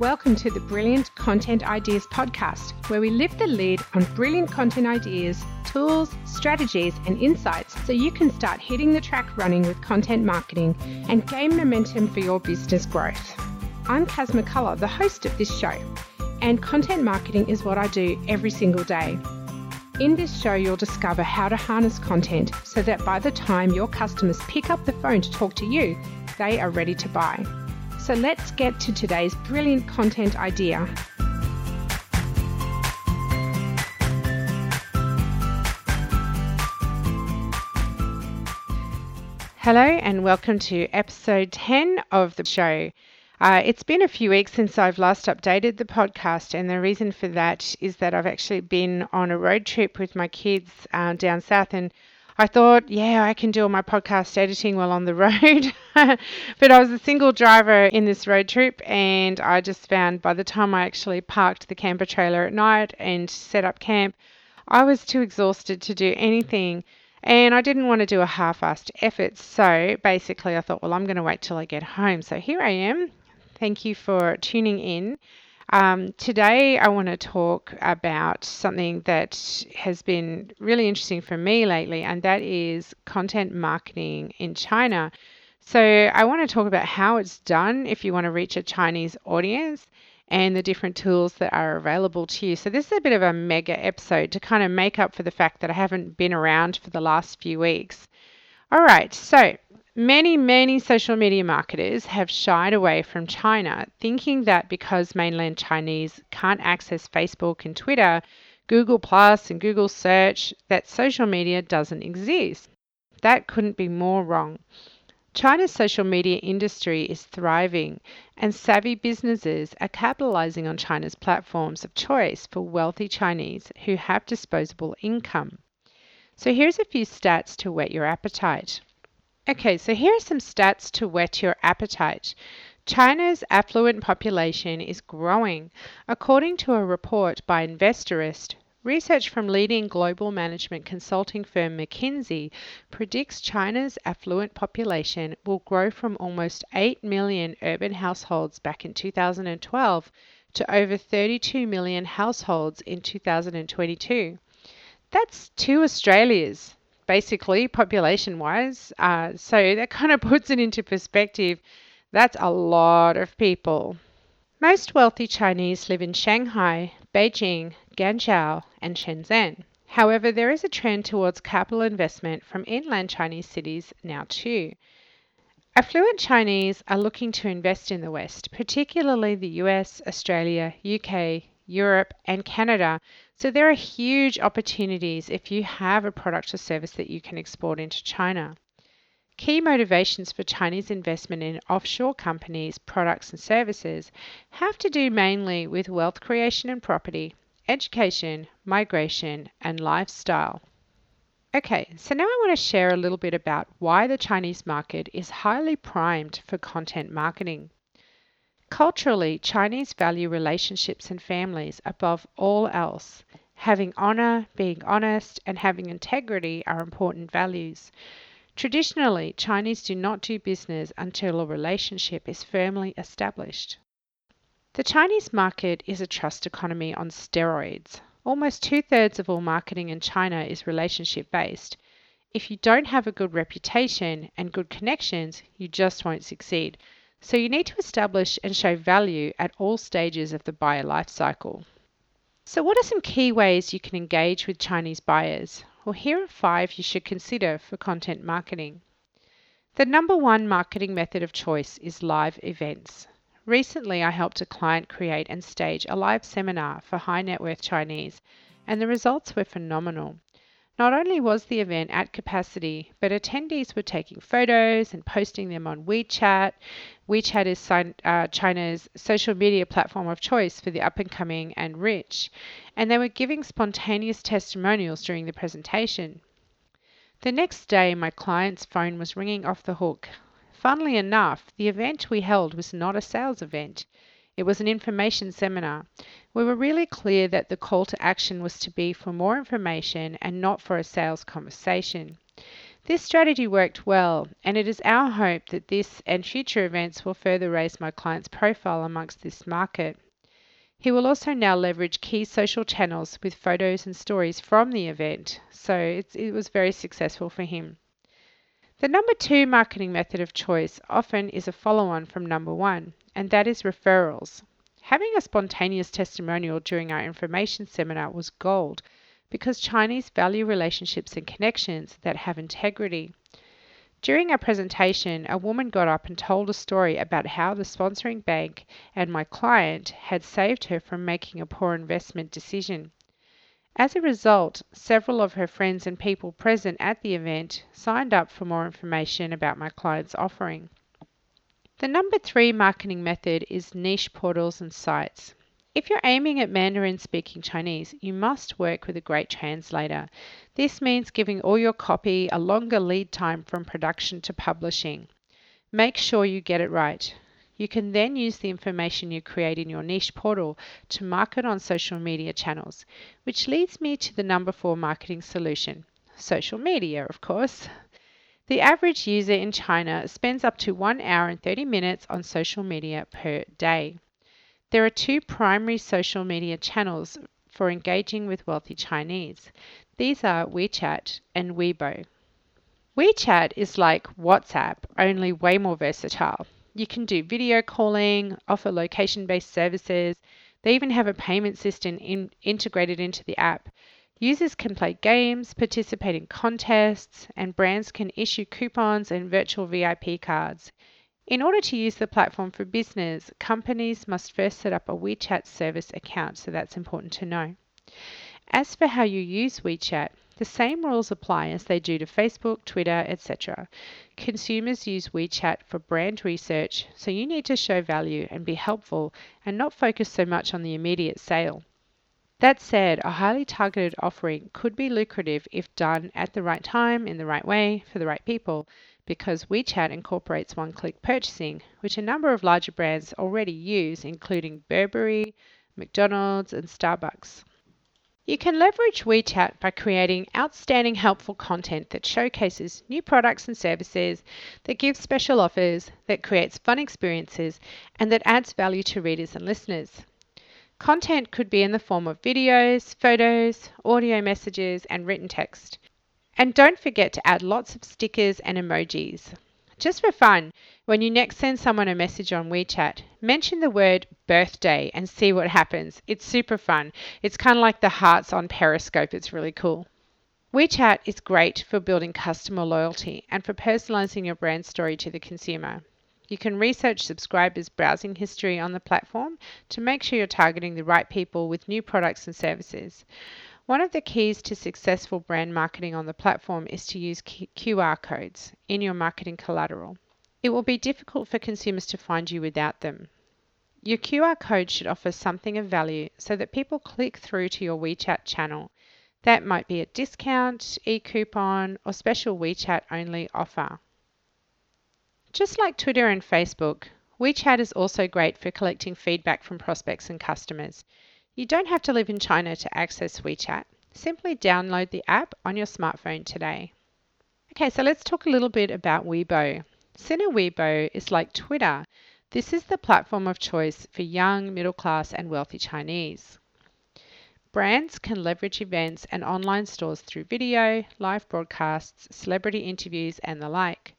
Welcome to the Brilliant Content Ideas podcast, where we lift the lid on brilliant content ideas, tools, strategies, and insights so you can start hitting the track running with content marketing and gain momentum for your business growth. I'm Cas McCullough, the host of this show, and content marketing is what I do every single day. In this show, you'll discover how to harness content so that by the time your customers pick up the phone to talk to you, they are ready to buy. So let's get to today's brilliant content idea. Hello, and welcome to episode 10 of the show. Uh, it's been a few weeks since I've last updated the podcast, and the reason for that is that I've actually been on a road trip with my kids uh, down south, and I thought, yeah, I can do all my podcast editing while on the road. but I was a single driver in this road trip, and I just found by the time I actually parked the camper trailer at night and set up camp, I was too exhausted to do anything. And I didn't want to do a half assed effort. So basically, I thought, well, I'm going to wait till I get home. So here I am. Thank you for tuning in. Um, today, I want to talk about something that has been really interesting for me lately, and that is content marketing in China. So, I want to talk about how it's done if you want to reach a Chinese audience and the different tools that are available to you. So, this is a bit of a mega episode to kind of make up for the fact that I haven't been around for the last few weeks. All right, so Many, many social media marketers have shied away from China, thinking that because mainland Chinese can't access Facebook and Twitter, Google Plus and Google Search, that social media doesn't exist. That couldn't be more wrong. China's social media industry is thriving, and savvy businesses are capitalizing on China's platforms of choice for wealthy Chinese who have disposable income. So, here's a few stats to whet your appetite. Okay, so here are some stats to whet your appetite. China's affluent population is growing. According to a report by Investorist, research from leading global management consulting firm McKinsey predicts China's affluent population will grow from almost 8 million urban households back in 2012 to over 32 million households in 2022. That's two Australias basically, population wise. Uh, so that kind of puts it into perspective. That's a lot of people. Most wealthy Chinese live in Shanghai, Beijing, Guangzhou, and Shenzhen. However, there is a trend towards capital investment from inland Chinese cities now too. Affluent Chinese are looking to invest in the West, particularly the US, Australia, UK, Europe, and Canada. So there are huge opportunities if you have a product or service that you can export into China. Key motivations for Chinese investment in offshore companies, products, and services have to do mainly with wealth creation and property, education, migration, and lifestyle. Okay, so now I want to share a little bit about why the Chinese market is highly primed for content marketing. Culturally, Chinese value relationships and families above all else. Having honor, being honest, and having integrity are important values. Traditionally, Chinese do not do business until a relationship is firmly established. The Chinese market is a trust economy on steroids. Almost two thirds of all marketing in China is relationship based. If you don't have a good reputation and good connections, you just won't succeed. So you need to establish and show value at all stages of the buyer life cycle. So, what are some key ways you can engage with Chinese buyers? Well, here are five you should consider for content marketing. The number one marketing method of choice is live events. Recently, I helped a client create and stage a live seminar for high net worth Chinese, and the results were phenomenal. Not only was the event at capacity, but attendees were taking photos and posting them on WeChat. WeChat is uh, China's social media platform of choice for the up and coming and rich, and they were giving spontaneous testimonials during the presentation. The next day, my client's phone was ringing off the hook. Funnily enough, the event we held was not a sales event. It was an information seminar. We were really clear that the call to action was to be for more information and not for a sales conversation. This strategy worked well, and it is our hope that this and future events will further raise my client's profile amongst this market. He will also now leverage key social channels with photos and stories from the event, so it was very successful for him. The number two marketing method of choice often is a follow on from number one, and that is referrals. Having a spontaneous testimonial during our information seminar was gold because Chinese value relationships and connections that have integrity. During our presentation, a woman got up and told a story about how the sponsoring bank and my client had saved her from making a poor investment decision. As a result, several of her friends and people present at the event signed up for more information about my client's offering. The number three marketing method is niche portals and sites. If you're aiming at Mandarin speaking Chinese, you must work with a great translator. This means giving all your copy a longer lead time from production to publishing. Make sure you get it right. You can then use the information you create in your niche portal to market on social media channels, which leads me to the number four marketing solution social media, of course. The average user in China spends up to 1 hour and 30 minutes on social media per day. There are two primary social media channels for engaging with wealthy Chinese. These are WeChat and Weibo. WeChat is like WhatsApp, only way more versatile. You can do video calling, offer location based services. They even have a payment system in, integrated into the app. Users can play games, participate in contests, and brands can issue coupons and virtual VIP cards. In order to use the platform for business, companies must first set up a WeChat service account, so that's important to know. As for how you use WeChat, the same rules apply as they do to Facebook, Twitter, etc. Consumers use WeChat for brand research, so you need to show value and be helpful and not focus so much on the immediate sale. That said, a highly targeted offering could be lucrative if done at the right time, in the right way, for the right people, because WeChat incorporates one click purchasing, which a number of larger brands already use, including Burberry, McDonald's, and Starbucks. You can leverage WeChat by creating outstanding helpful content that showcases new products and services, that gives special offers, that creates fun experiences, and that adds value to readers and listeners. Content could be in the form of videos, photos, audio messages, and written text. And don't forget to add lots of stickers and emojis. Just for fun, when you next send someone a message on WeChat, mention the word birthday and see what happens. It's super fun. It's kind of like the hearts on Periscope, it's really cool. WeChat is great for building customer loyalty and for personalizing your brand story to the consumer. You can research subscribers' browsing history on the platform to make sure you're targeting the right people with new products and services. One of the keys to successful brand marketing on the platform is to use QR codes in your marketing collateral. It will be difficult for consumers to find you without them. Your QR code should offer something of value so that people click through to your WeChat channel. That might be a discount, e coupon, or special WeChat only offer. Just like Twitter and Facebook, WeChat is also great for collecting feedback from prospects and customers. You don't have to live in China to access WeChat. Simply download the app on your smartphone today. Okay, so let's talk a little bit about Weibo. Sina Weibo is like Twitter. This is the platform of choice for young, middle class, and wealthy Chinese. Brands can leverage events and online stores through video, live broadcasts, celebrity interviews, and the like.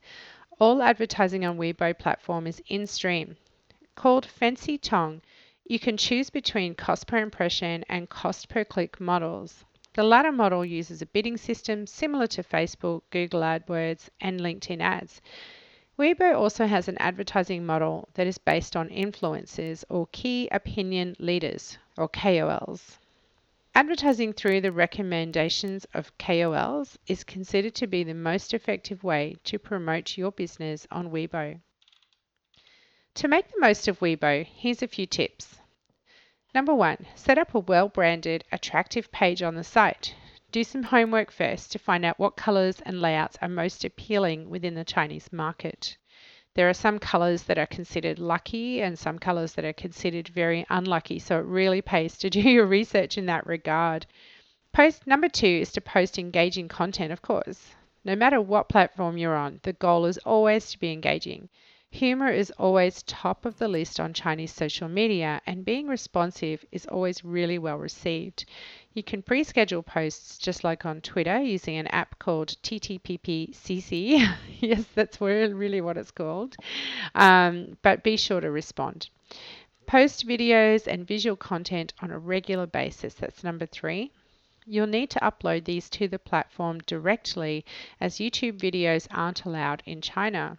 All advertising on Weibo platform is in stream. Called Fancy Tong, you can choose between cost per impression and cost per click models. The latter model uses a bidding system similar to Facebook, Google AdWords, and LinkedIn ads. Weibo also has an advertising model that is based on influencers or key opinion leaders or KOLs. Advertising through the recommendations of KOLs is considered to be the most effective way to promote your business on Weibo. To make the most of Weibo, here's a few tips. Number one, set up a well branded, attractive page on the site. Do some homework first to find out what colors and layouts are most appealing within the Chinese market. There are some colors that are considered lucky and some colors that are considered very unlucky, so it really pays to do your research in that regard. Post number 2 is to post engaging content, of course. No matter what platform you're on, the goal is always to be engaging. Humor is always top of the list on Chinese social media, and being responsive is always really well received. You can pre schedule posts just like on Twitter using an app called TTPPCC. yes, that's really what it's called. Um, but be sure to respond. Post videos and visual content on a regular basis. That's number three. You'll need to upload these to the platform directly as YouTube videos aren't allowed in China.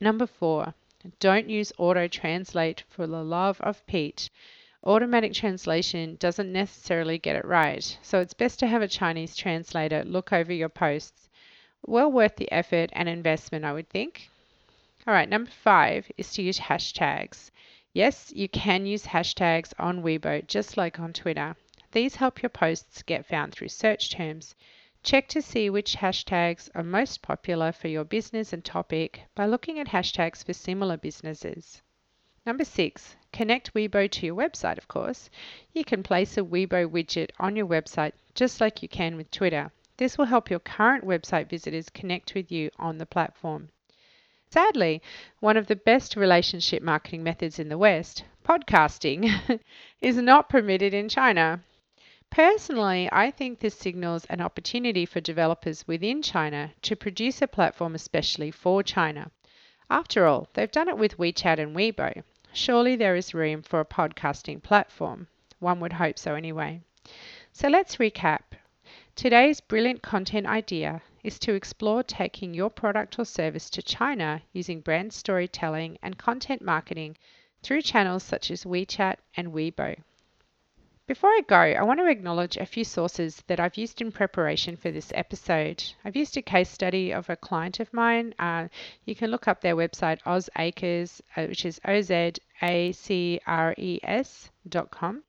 Number four, don't use auto translate for the love of Pete. Automatic translation doesn't necessarily get it right, so it's best to have a Chinese translator look over your posts. Well worth the effort and investment, I would think. All right, number five is to use hashtags. Yes, you can use hashtags on Weibo just like on Twitter. These help your posts get found through search terms. Check to see which hashtags are most popular for your business and topic by looking at hashtags for similar businesses. Number six, connect Weibo to your website, of course. You can place a Weibo widget on your website just like you can with Twitter. This will help your current website visitors connect with you on the platform. Sadly, one of the best relationship marketing methods in the West, podcasting, is not permitted in China. Personally, I think this signals an opportunity for developers within China to produce a platform especially for China. After all, they've done it with WeChat and Weibo. Surely there is room for a podcasting platform. One would hope so anyway. So let's recap. Today's brilliant content idea is to explore taking your product or service to China using brand storytelling and content marketing through channels such as WeChat and Weibo. Before I go, I want to acknowledge a few sources that I've used in preparation for this episode. I've used a case study of a client of mine. Uh, you can look up their website, ozacres, uh, which is O Z A C R E S.com.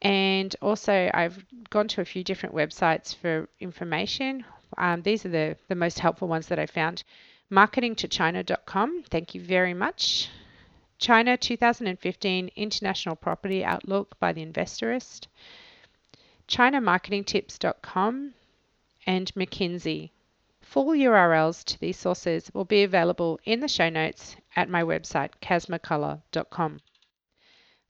And also, I've gone to a few different websites for information. Um, these are the, the most helpful ones that I found. Marketingtochina.com, thank you very much. China 2015 International Property Outlook by the Investorist, ChinaMarketingTips.com, and McKinsey. Full URLs to these sources will be available in the show notes at my website, casmccullough.com.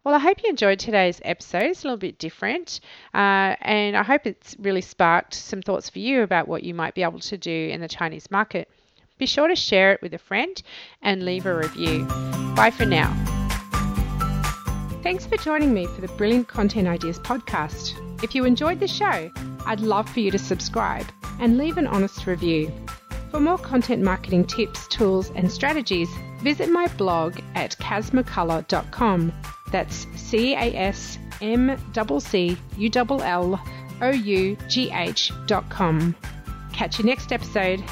Well, I hope you enjoyed today's episode. It's a little bit different, uh, and I hope it's really sparked some thoughts for you about what you might be able to do in the Chinese market. Be sure to share it with a friend and leave a review. Bye for now. Thanks for joining me for the Brilliant Content Ideas podcast. If you enjoyed the show, I'd love for you to subscribe and leave an honest review. For more content marketing tips, tools, and strategies, visit my blog at casmccullough.com. That's C A S M C U L L O U G H.com. Catch you next episode.